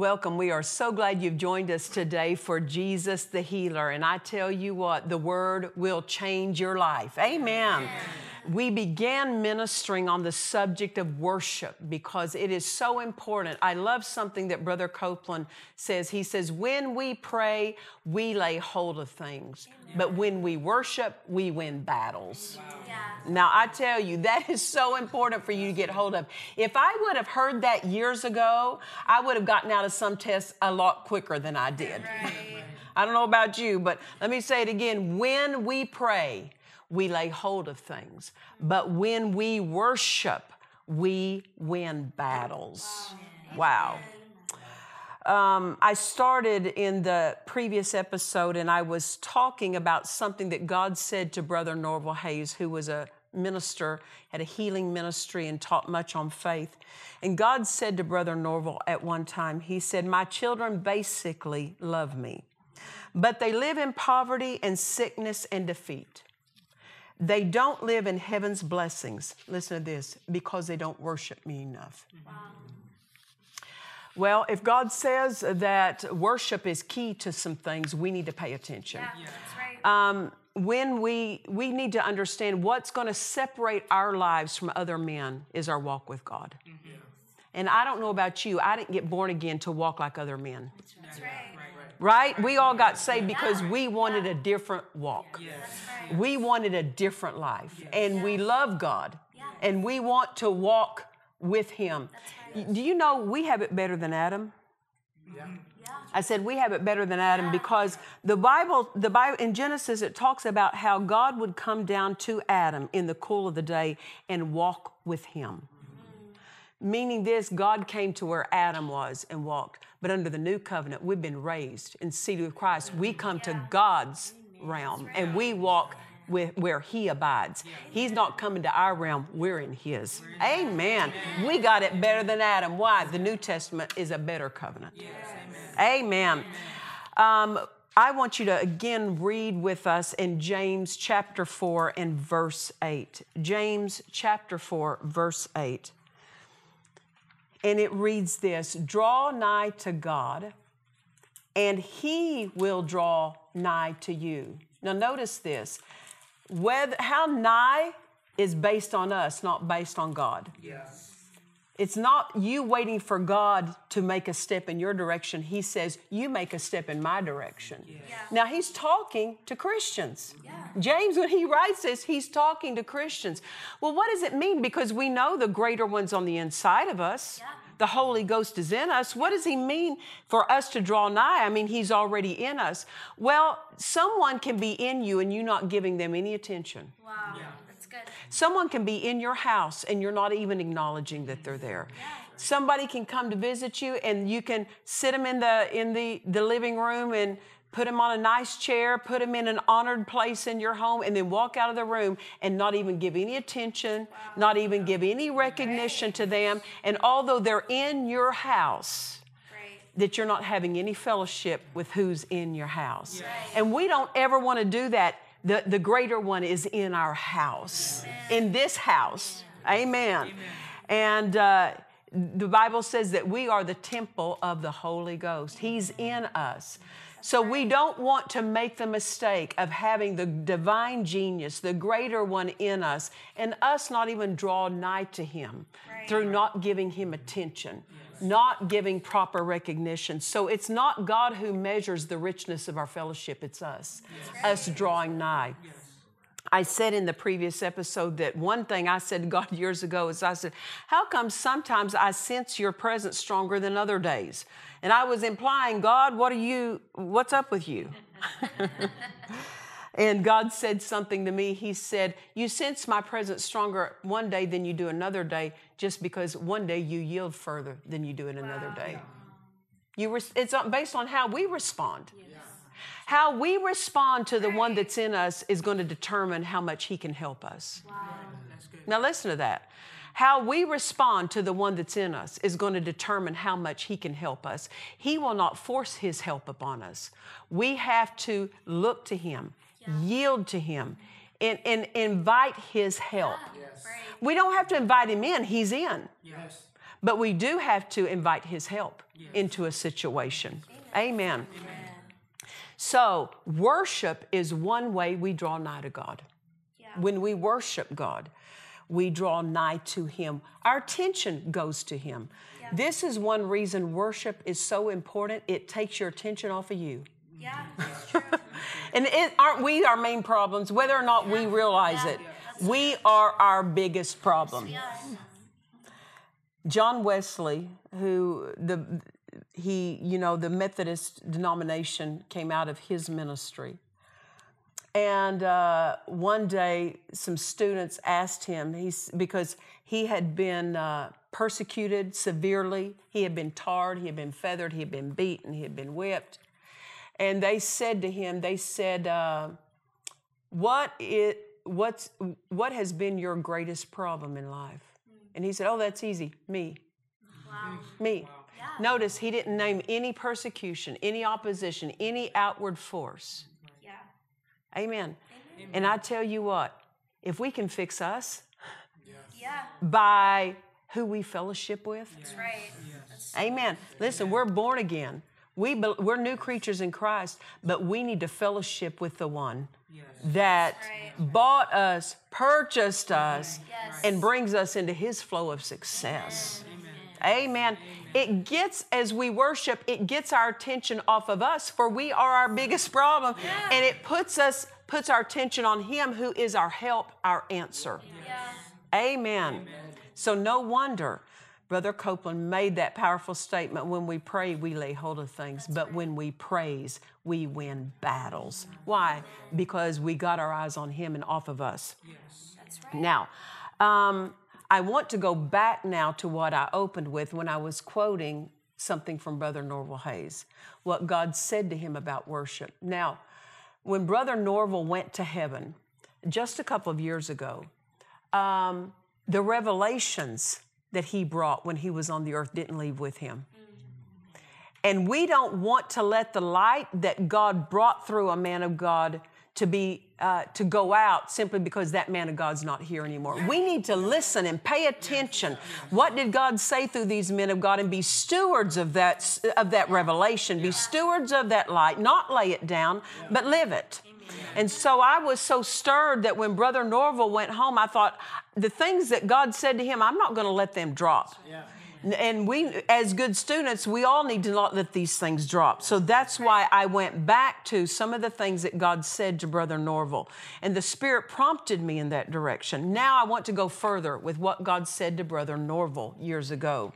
Welcome. We are so glad you've joined us today for Jesus the Healer. And I tell you what, the word will change your life. Amen. We began ministering on the subject of worship because it is so important. I love something that Brother Copeland says. He says, When we pray, we lay hold of things, but when we worship, we win battles. Now, I tell you, that is so important for you to get hold of. If I would have heard that years ago, I would have gotten out of some tests a lot quicker than I did. I don't know about you, but let me say it again. When we pray, we lay hold of things. But when we worship, we win battles. Wow. Um, I started in the previous episode and I was talking about something that God said to Brother Norval Hayes, who was a minister, had a healing ministry, and taught much on faith. And God said to Brother Norval at one time, He said, My children basically love me, but they live in poverty and sickness and defeat. They don't live in heaven's blessings. Listen to this because they don't worship me enough. Well, if God says that worship is key to some things, we need to pay attention. That's right. Um, when we we need to understand what's going to separate our lives from other men is our walk with God. And I don't know about you, I didn't get born again to walk like other men. That's right. Right? We all got saved because we wanted a different walk. That's. We wanted a different life. And we love God. And we want to walk with Him. Do you know we have it better than Adam? I said we have it better than Adam because the Bible, the Bible in Genesis, it talks about how God would come down to Adam in the cool of the day and walk with him. Mm-hmm. Meaning this, God came to where Adam was and walked. But under the new covenant, we've been raised and seated with Christ. We come to God's realm and we walk with where He abides. He's not coming to our realm, we're in His. Amen. We got it better than Adam. Why? The New Testament is a better covenant. Amen. Um, I want you to again read with us in James chapter 4 and verse 8. James chapter 4, verse 8. And it reads this Draw nigh to God, and he will draw nigh to you. Now, notice this. Whether, how nigh is based on us, not based on God. It's not you waiting for God to make a step in your direction. He says, You make a step in my direction. Now, he's talking to Christians. James, when he writes this, he's talking to Christians. Well, what does it mean? Because we know the greater one's on the inside of us. The Holy Ghost is in us. What does he mean for us to draw nigh? I mean, he's already in us. Well, someone can be in you and you not giving them any attention. Wow. Someone can be in your house and you're not even acknowledging that they're there. Somebody can come to visit you and you can sit them in the in the, the living room and put them on a nice chair, put them in an honored place in your home, and then walk out of the room and not even give any attention, not even give any recognition to them. And although they're in your house, that you're not having any fellowship with who's in your house. And we don't ever want to do that. The, the greater one is in our house, in this house. Amen. And uh, the Bible says that we are the temple of the Holy Ghost, He's in us. So we don't want to make the mistake of having the divine genius, the greater one in us, and us not even draw nigh to Him through not giving Him attention, not giving proper recognition. So it's not God who measures the richness of our fellowship, it's us, us drawing nigh. I said in the previous episode that one thing I said to God years ago is I said, How come sometimes I sense your presence stronger than other days? And I was implying, God, what are you, what's up with you? and God said something to me. He said, You sense my presence stronger one day than you do another day, just because one day you yield further than you do in another day. You res- it's based on how we respond. How we respond to the one that's in us is going to determine how much he can help us. Now, listen to that. How we respond to the one that's in us is going to determine how much he can help us. He will not force his help upon us. We have to look to him, yield to him, and, and invite his help. Ah, we don't have to invite him in, he's in. Yes. But we do have to invite his help into a situation. Amen. So, worship is one way we draw nigh to God. When we worship God, we draw nigh to Him. Our attention goes to Him. This is one reason worship is so important. It takes your attention off of you. Yeah, that's true. And it, aren't we our main problems, whether or not we realize it? We are our biggest problem. Yeah. John Wesley, who the he, you know, the Methodist denomination came out of his ministry. And uh, one day, some students asked him, he's, because he had been uh, persecuted severely. He had been tarred, he had been feathered, he had been beaten, he had been whipped. And they said to him, they said, uh, what, it, what's, what has been your greatest problem in life? And he said, Oh, that's easy. Me. Wow. Me. Notice he didn't name any persecution, any opposition, any outward force. Yeah. Amen. And I tell you what, if we can fix us Yeah. by who we fellowship with, That's right. That's amen. Listen, we're born again. We, be- we're new creatures in Christ, but we need to fellowship with the one that right. bought us, purchased us, Yes. and brings us into his flow of success. Amen. It gets, as we worship, it gets our attention off of us, for we are our biggest problem. And it puts us, puts our attention on Him who is our help, our answer. yeah. Amen. So no wonder Brother Copeland made that powerful statement when we pray, we lay hold of things, but when we praise, we win battles. Why? Because we got our eyes on Him and off of us. Yes. That's right. Now, um, I want to go back now to what I opened with when I was quoting something from Brother Norval Hayes, what God said to him about worship. Now, when Brother Norval went to heaven just a couple of years ago, um, the revelations that he brought when he was on the earth didn't leave with him. And we don't want to let the light that God brought through a man of God to be uh, to go out simply because that man of God's not here anymore. We need to listen and pay attention. What did God say through these men of God, and be stewards of that of that revelation. Be stewards of that light, not lay it down, but live it. And so I was so stirred that when Brother Norval went home, I thought the things that God said to him, I'm not going to let them drop. And we, as good students, we all need to not let these things drop. So that's why I went back to some of the things that God said to Brother Norval. And the Spirit prompted me in that direction. Now I want to go further with what God said to Brother Norval years ago.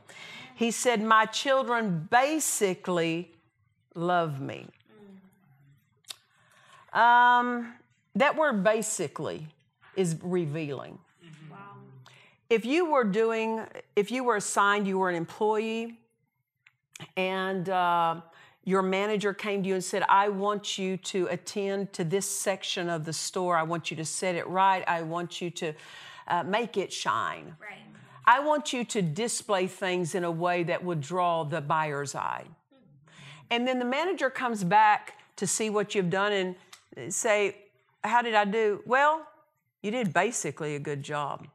He said, My children basically love me. Um, that word basically is revealing Wow. if you were doing, if you were assigned, you were an employee, and uh, your manager came to you and said, I want you to attend to this section of the store. I want you to set it right. I want you to uh, make it shine. Right. I want you to display things in a way that would draw the buyer's eye. And then the manager comes back to see what you've done and say, How did I do? Well, you did basically a good job.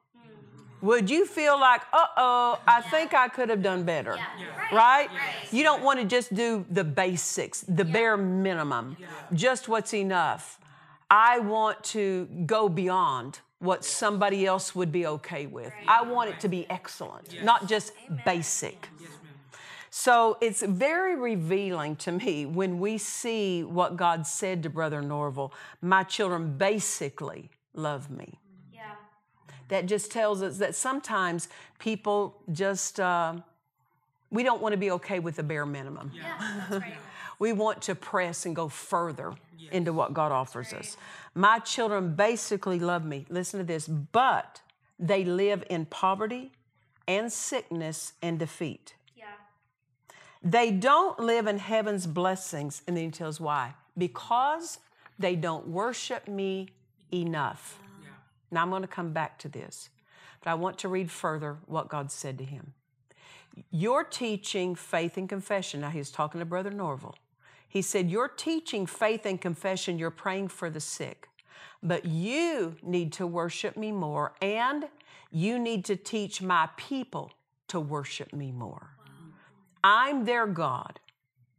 Would you feel like, uh oh, I think I could have done better? Yeah. Right? Right. You don't want to just do the basics, the bare minimum, just what's enough. I want to go beyond what somebody else would be okay with. I want it to be excellent, not just basic. So it's very revealing to me when we see what God said to Brother Norval. My children basically love me. Yeah. That just tells us that sometimes people just, uh, we don't want to be okay with the bare minimum. Yeah. That's right. We want to press and go further into what God offers us. My children basically love me. Listen to this, but they live in poverty and sickness and defeat. Yeah. They don't live in heaven's blessings. And then he tells why. Because they don't worship me enough. Now I'm going to come back to this, but I want to read further what God said to him. You're teaching faith and confession. Now he's talking to Brother Norval. He said, You're teaching faith and confession, you're praying for the sick, but you need to worship me more and you need to teach my people to worship me more. I'm their God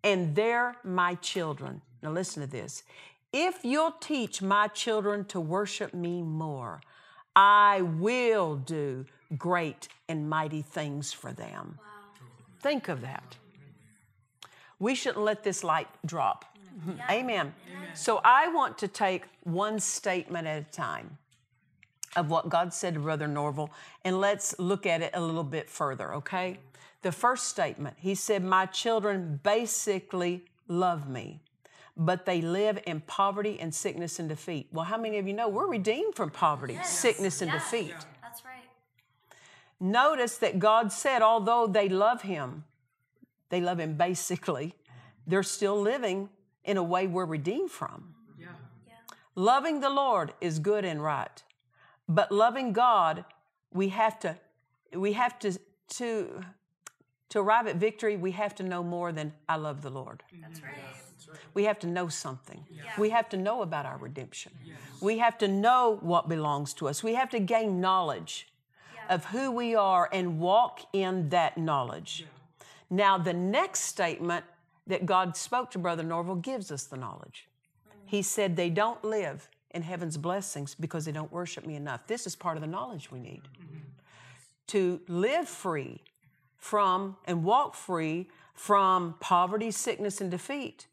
and they're my children. Now, listen to this. If you'll teach my children to worship me more, I will do great and mighty things for them. Think of that. We shouldn't let this light drop. Amen. So I want to take one statement at a time of what God said to Brother Norval, and let's look at it a little bit further, okay? The first statement, he said, My children basically love me, but they live in poverty and sickness and defeat. Well, how many of you know we're redeemed from poverty, sickness, and Yeah. defeat? That's right. Notice that God said, although they love Him, they love Him basically, they're still living in a way we're redeemed from. Yeah. Loving the Lord is good and right, but loving God, we have to, we have to, to, to arrive at victory, we have to know more than I love the Lord. That's mm-hmm. right. We have to know something. We have to know about our redemption. We have to know what belongs to us. We have to gain knowledge of who we are and walk in that knowledge. Now, the next statement that God spoke to Brother Norval gives us the knowledge. He mm-hmm. said, They don't live in heaven's blessings because they don't worship me enough. This is part of the knowledge we need mm-hmm. to live free from and walk free from poverty, sickness, and defeat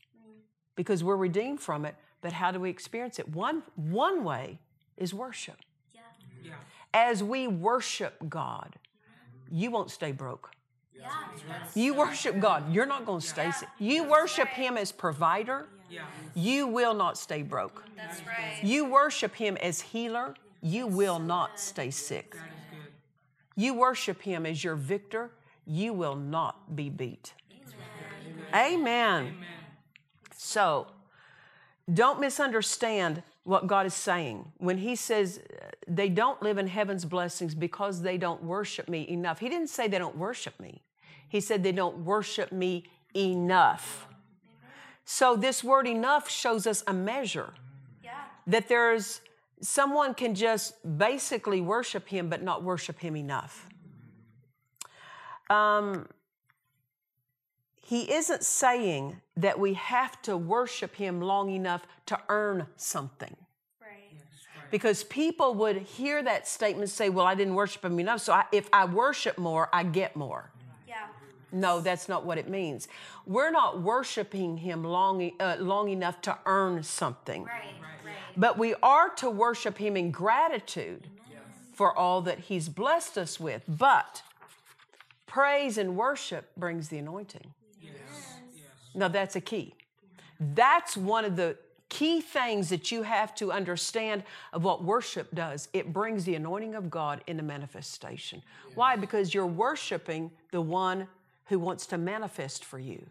because we're redeemed from it. But how do we experience it? One, one way is worship. Yeah. As we worship God, you won't stay broke. Yeah. You worship God, you're not going to stay sick. You worship Him as provider, you will not stay broke. That's right. You worship Him as healer, you will not stay sick. You worship Him as your victor, you will not be beat. Amen. So, don't misunderstand what God is saying. When He says uh, they don't live in heaven's blessings because they don't worship me enough, He didn't say they don't worship me. He said they don't worship me enough. So, this word enough shows us a measure Yeah. that there's someone can just basically worship him but not worship him enough. Um, he isn't saying that we have to worship him long enough to earn something. Right. Because people would hear that statement say, Well, I didn't worship him enough, so I, if I worship more, I get more. Yeah. No, that's not what it means. We're not worshiping him long, uh, long enough to earn something. Right. Right. But we are to worship Him in gratitude for all that He's blessed us with. But praise and worship brings the anointing. Yes. Now, that's a key. That's one of the key things that you have to understand of what worship does. It brings the anointing of God into manifestation. Why? Because you're worshiping the one who wants to manifest for you.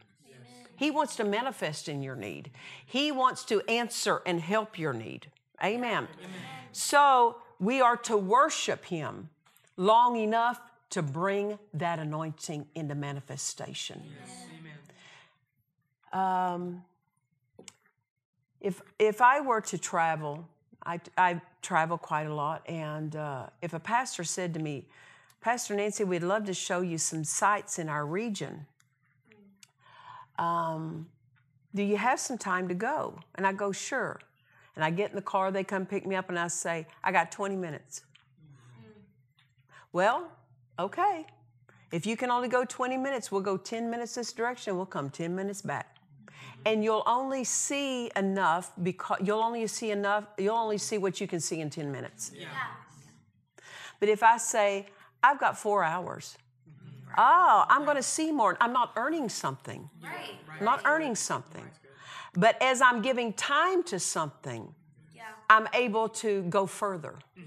He wants to manifest in your need. He wants to answer and help your need. Amen. So we are to worship Him long enough to bring that anointing into manifestation. Um, if if I were to travel, I, I travel quite a lot, and uh, if a pastor said to me, Pastor Nancy, we'd love to show you some sites in our region. Um, do you have some time to go? And I go, sure. And I get in the car, they come pick me up, and I say, I got 20 minutes. Well, okay. If you can only go 20 minutes, we'll go 10 minutes this direction, we'll come 10 minutes back. And you'll only see enough because you'll only see enough, you'll only see what you can see in 10 minutes. Yeah. But if I say, I've got four hours, mm-hmm. oh, I'm going to see more. I'm not earning something. Right. I'm not earning something. But as I'm giving time to something, Yeah. I'm able to go further. Yeah.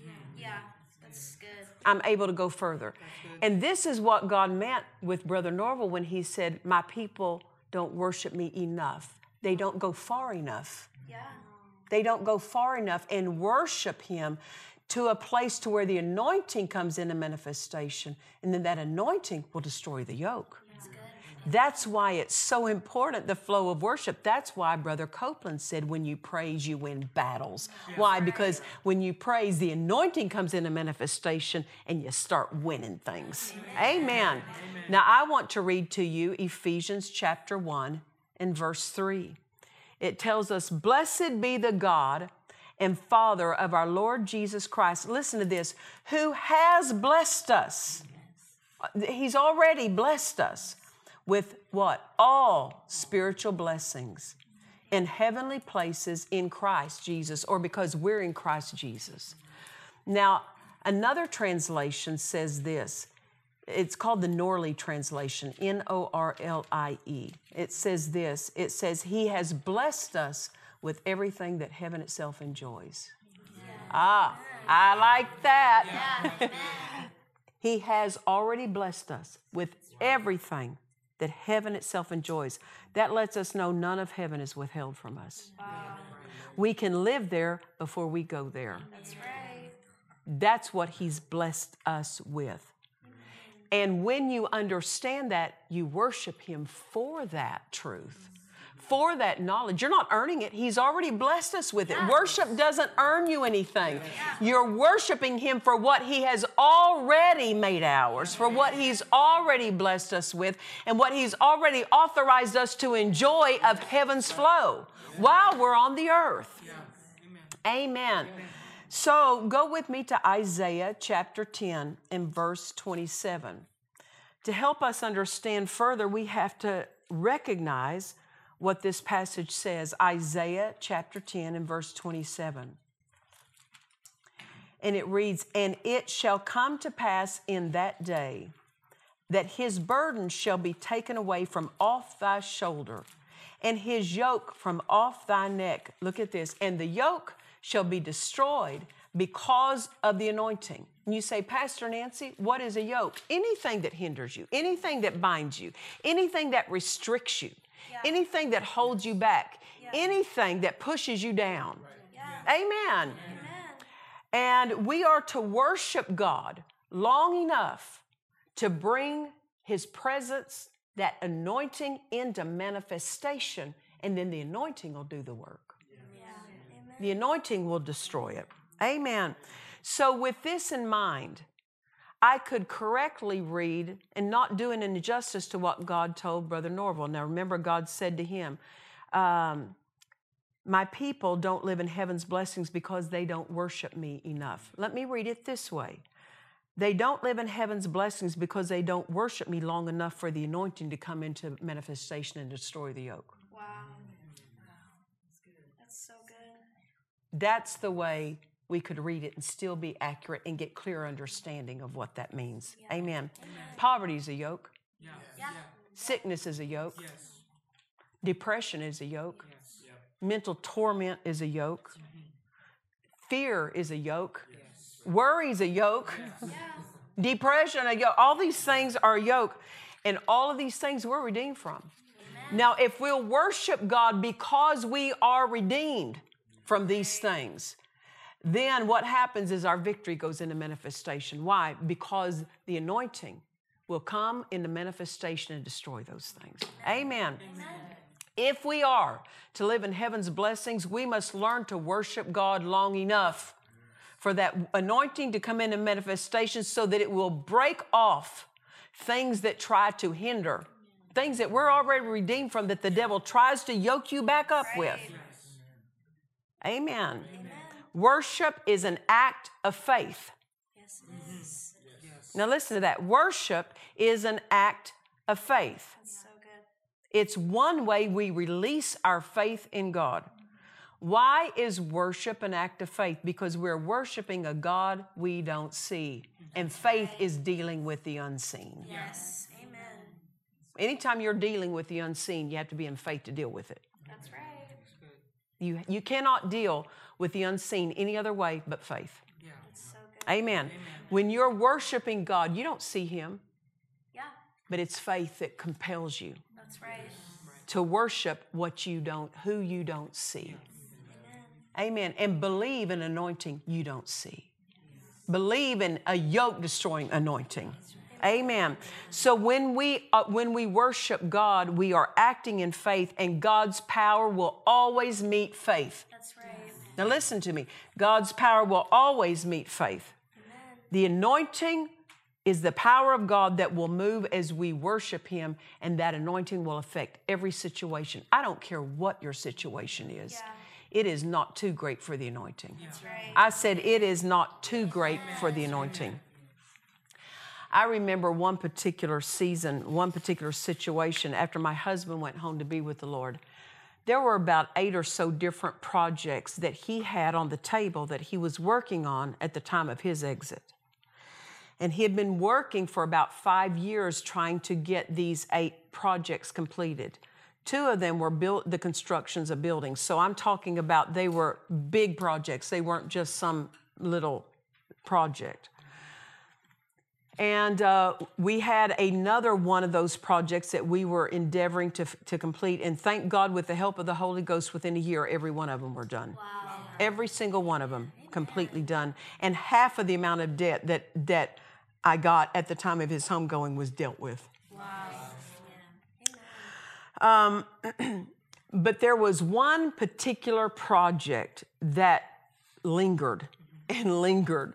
I'm able to go further. And this is what God meant with Brother Norval when he said, My people don't worship me enough. They don't go far enough. Yeah. They don't go far enough and worship Him to a place to where the anointing comes into manifestation. And then that anointing will destroy the yoke. That's why it's so important, the flow of worship. That's why Brother Copeland said, when you praise, you win battles. Why? Because when you praise, the anointing comes into manifestation and you start winning things. Amen. Now, I want to read to you Ephesians chapter 1 and verse 3. It tells us, Blessed be the God and Father of our Lord Jesus Christ. Listen to this, who has blessed us. Uh, he's already blessed us with what? All spiritual blessings in heavenly places in Christ Jesus, or because we're in Christ Jesus. Now, another translation says this. It's called the Norlie translation, N O R L I E. It says this it says, He has blessed us with everything that heaven itself enjoys. Ah, I like that. he has already blessed us with everything that heaven itself enjoys. That lets us know none of heaven is withheld from us. We can live there before we go there. That's right. That's what He's blessed us with. And when you understand that, you worship Him for that truth, for that knowledge. You're not earning it, He's already blessed us with it. Worship doesn't earn you anything. You're worshiping Him for what He has already made ours, for what He's already blessed us with, and what He's already authorized us to enjoy of heaven's flow while we're on the earth. Amen. So go with me to Isaiah chapter 10 and verse 27. To help us understand further, we have to recognize what this passage says Isaiah chapter 10 and verse 27. And it reads, And it shall come to pass in that day that his burden shall be taken away from off thy shoulder, and his yoke from off thy neck. Look at this. And the yoke shall be destroyed because of the anointing. And you say, Pastor Nancy, what is a yoke? Anything that hinders you, anything that binds you, anything that restricts you, anything that holds you back, anything that pushes you down. Amen. And we are to worship God long enough to bring His presence, that anointing into manifestation, and then the anointing will do the work. The anointing will destroy it. Amen. So, with this in mind, I could correctly read and not do an injustice to what God told Brother Norval. Now, remember, God said to him, um, My people don't live in heaven's blessings because they don't worship me enough. Let me read it this way They don't live in heaven's blessings because they don't worship me long enough for the anointing to come into manifestation and destroy the yoke. Wow. That's so good. That's the way we could read it and still be accurate and get clear understanding of what that means. Amen. Poverty is a yoke. Yeah. Sickness is a yoke. Depression is a yoke. Mental torment is a yoke. Fear is a yoke. Worry is a yoke. Depression, a yoke. All these things are a yoke. And all of these things we're redeemed from. Now, if we'll worship God because we are redeemed from these things, then what happens is our victory goes into manifestation. Why? Because the anointing will come into manifestation and destroy those things. Amen. If we are to live in heaven's blessings, we must learn to worship God long enough for that anointing to come into manifestation so that it will break off things that try to hinder, things that we're already redeemed from that the devil tries to yoke you back up with. Amen. Worship is an act of faith. Yes, it is. Now, listen to that. Worship is an act of faith. That's so good. It's one way we release our faith in God. Why is worship an act of faith? Because we're worshiping a God we don't see. And faith is dealing with the unseen. Yes. Amen. Anytime you're dealing with the unseen, you have to be in faith to deal with it. That's right. You, you cannot deal with the unseen any other way but faith. That's so good. Amen. When you're worshiping God, you don't see Him, Yeah. but it's faith that compels you That's right. to worship what you don't, who you don't see. Amen. And believe in anointing you don't see. Believe in a yoke destroying anointing. Amen. So when we uh, when we worship God, we are acting in faith, and God's power will always meet faith. That's right. Now listen to me. God's power will always meet faith. The anointing is the power of God that will move as we worship Him, and that anointing will affect every situation. I don't care what your situation is. Yeah. It is not too great for the anointing. That's right. I said, it is not too great for the anointing. I remember one particular season, one particular situation after my husband went home to be with the Lord. There were about eight or so different projects that he had on the table that he was working on at the time of his exit. And he had been working for about five years trying to get these eight projects completed. Two of them were built, the constructions of buildings. So I'm talking about they were big projects, they weren't just some little project. And uh, we had another one of those projects that we were endeavoring to, to complete. And thank God, with the help of the Holy Ghost, within a year, every one of them were done. Every single one of them completely done. And half of the amount of debt that, that I got at the time of his homegoing was dealt with. But there was one particular project that lingered and lingered.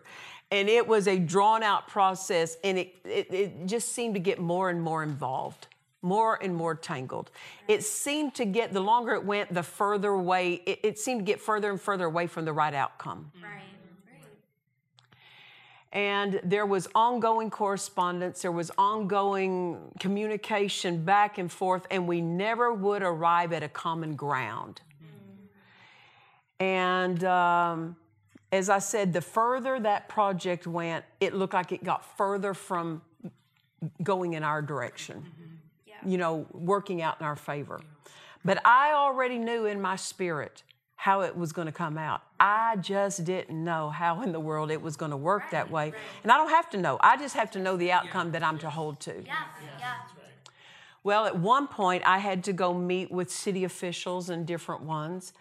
And it was a drawn out process, and it, it, it just seemed to get more and more involved, more and more tangled. It seemed to get, the longer it went, the further away, it, it seemed to get further and further away from the right outcome. Right. And there was ongoing correspondence, there was ongoing communication back and forth, and we never would arrive at a common ground. And um, as I said, the further that project went, it looked like it got further from going in our direction, you know, working out in our favor. But I already knew in my spirit how it was going to come out. I just didn't know how in the world it was going to work that way. And I don't have to know, I just have to know the outcome that I'm to hold to. Yeah. Yeah. Well, at one point, I had to go meet with city officials and different ones.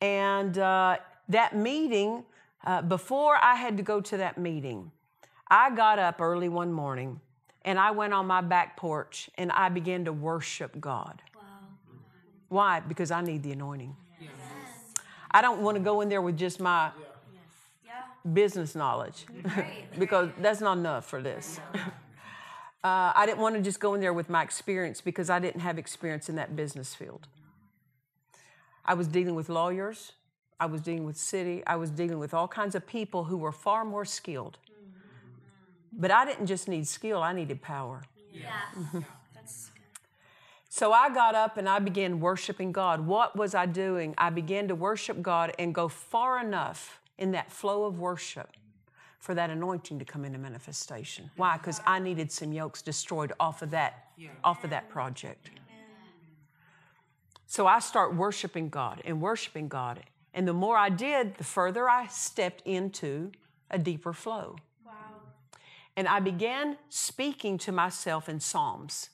And uh, that meeting, uh, before I had to go to that meeting, I got up early one morning and I went on my back porch and I began to worship God. Wow. Why? Because I need the anointing. I don't want to go in there with just my Yeah. business knowledge Right. because that's not enough for this. Uh, I didn't want to just go in there with my experience because I didn't have experience in that business field. I was dealing with lawyers, I was dealing with city, I was dealing with all kinds of people who were far more skilled. But I didn't just need skill, I needed power. Mm-hmm. Yeah. That's good. So I got up and I began worshiping God. What was I doing? I began to worship God and go far enough in that flow of worship for that anointing to come into manifestation. Why? Because I needed some yokes destroyed off of that, off of that project. So I start worshiping God and worshiping God. And the more I did, the further I stepped into a deeper flow. Wow. And I began speaking to myself in Psalms.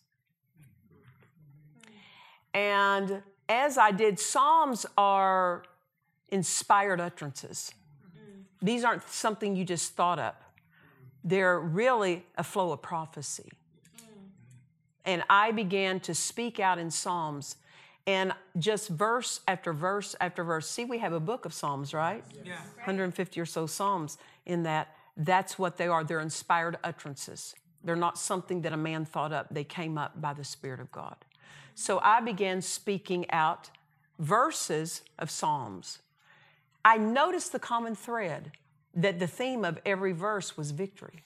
And as I did, Psalms are inspired utterances. Mm-hmm. These aren't something you just thought up, they're really a flow of prophecy. Mm. And I began to speak out in Psalms. And just verse after verse after verse. See, we have a book of Psalms, right? Yeah. 150 or so Psalms in that. That's what they are. They're inspired utterances. They're not something that a man thought up, they came up by the Spirit of God. So I began speaking out verses of Psalms. I noticed the common thread that the theme of every verse was victory.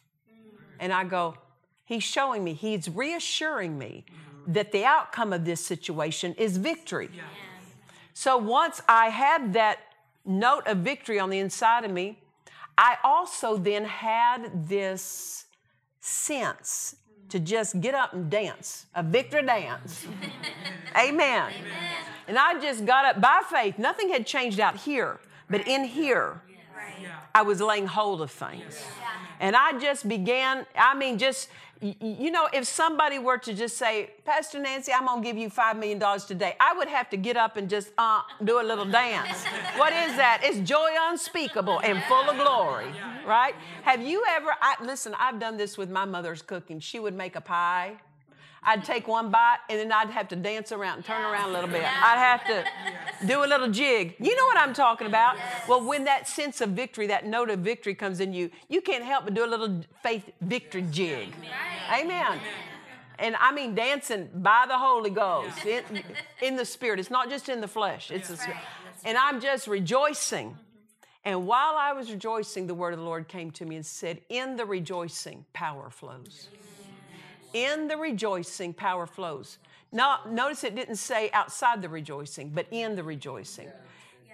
And I go, He's showing me, He's reassuring me that the outcome of this situation is victory. So once I had that note of victory on the inside of me, I also then had this sense to just get up and dance, a victory dance. Amen. And I just got up by faith. Nothing had changed out here, but in here, I was laying hold of things. And I just began, I mean, just, you know, if somebody were to just say, Pastor Nancy, I'm going to give you $5 million today, I would have to get up and just uh, do a little dance. what is that? It's joy unspeakable and full of glory, right? Have you ever, I, listen, I've done this with my mother's cooking. She would make a pie I'd take one bite and then I'd have to dance around and turn around a little bit. I'd have to do a little jig. You know what I'm talking about? Well, when that sense of victory, that note of victory comes in you, you can't help but do a little faith victory jig. Amen. And I mean dancing by the Holy Ghost in, in the Spirit. It's not just in the flesh. It's the Spirit. And I'm just rejoicing. And while I was rejoicing, the word of the Lord came to me and said, In the rejoicing, power flows. In the rejoicing, power flows. Now, notice it didn't say outside the rejoicing, but in the rejoicing.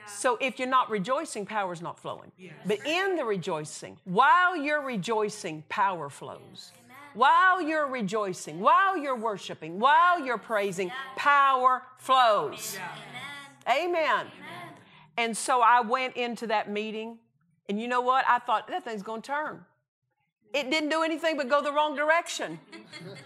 So if you're not rejoicing, power's not flowing. But in the rejoicing, while you're rejoicing, power flows. While you're rejoicing, while you're worshiping, while you're praising, power flows. Amen. And so I went into that meeting, and you know what? I thought that thing's going to turn. It didn't do anything but go the wrong direction.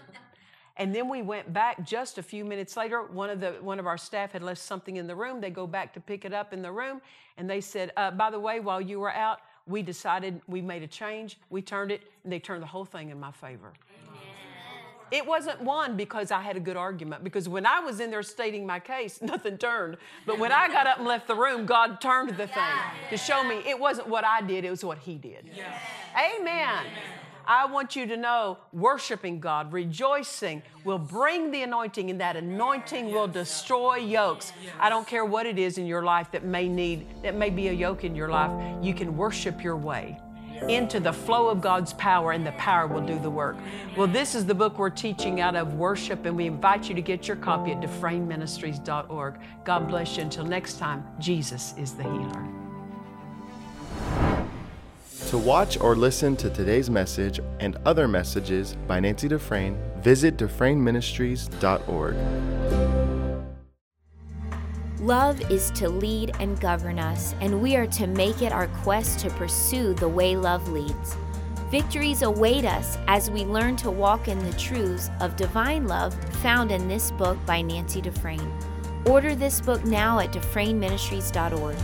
and then we went back just a few minutes later. One of, the, one of our staff had left something in the room. They go back to pick it up in the room, and they said, uh, By the way, while you were out, we decided we made a change. We turned it, and they turned the whole thing in my favor. It wasn't one because I had a good argument, because when I was in there stating my case, nothing turned. But when I got up and left the room, God turned the thing to show me it wasn't what I did, it was what He did. Amen. I want you to know worshiping God, rejoicing will bring the anointing, and that anointing will destroy yokes. I don't care what it is in your life that may need, that may be a yoke in your life, you can worship your way into the flow of God's power, and the power will do the work. Well, this is the book we're teaching out of worship, and we invite you to get your copy at dufresneministries.org. God bless you. Until next time, Jesus is the healer. To watch or listen to today's message and other messages by Nancy Dufresne, visit DufresneMinistries.org. Love is to lead and govern us, and we are to make it our quest to pursue the way love leads. Victories await us as we learn to walk in the truths of divine love found in this book by Nancy Dufresne. Order this book now at DufresneMinistries.org.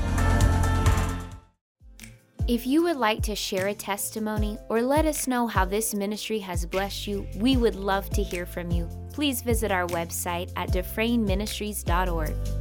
If you would like to share a testimony or let us know how this ministry has blessed you, we would love to hear from you. Please visit our website at DufresneMinistries.org.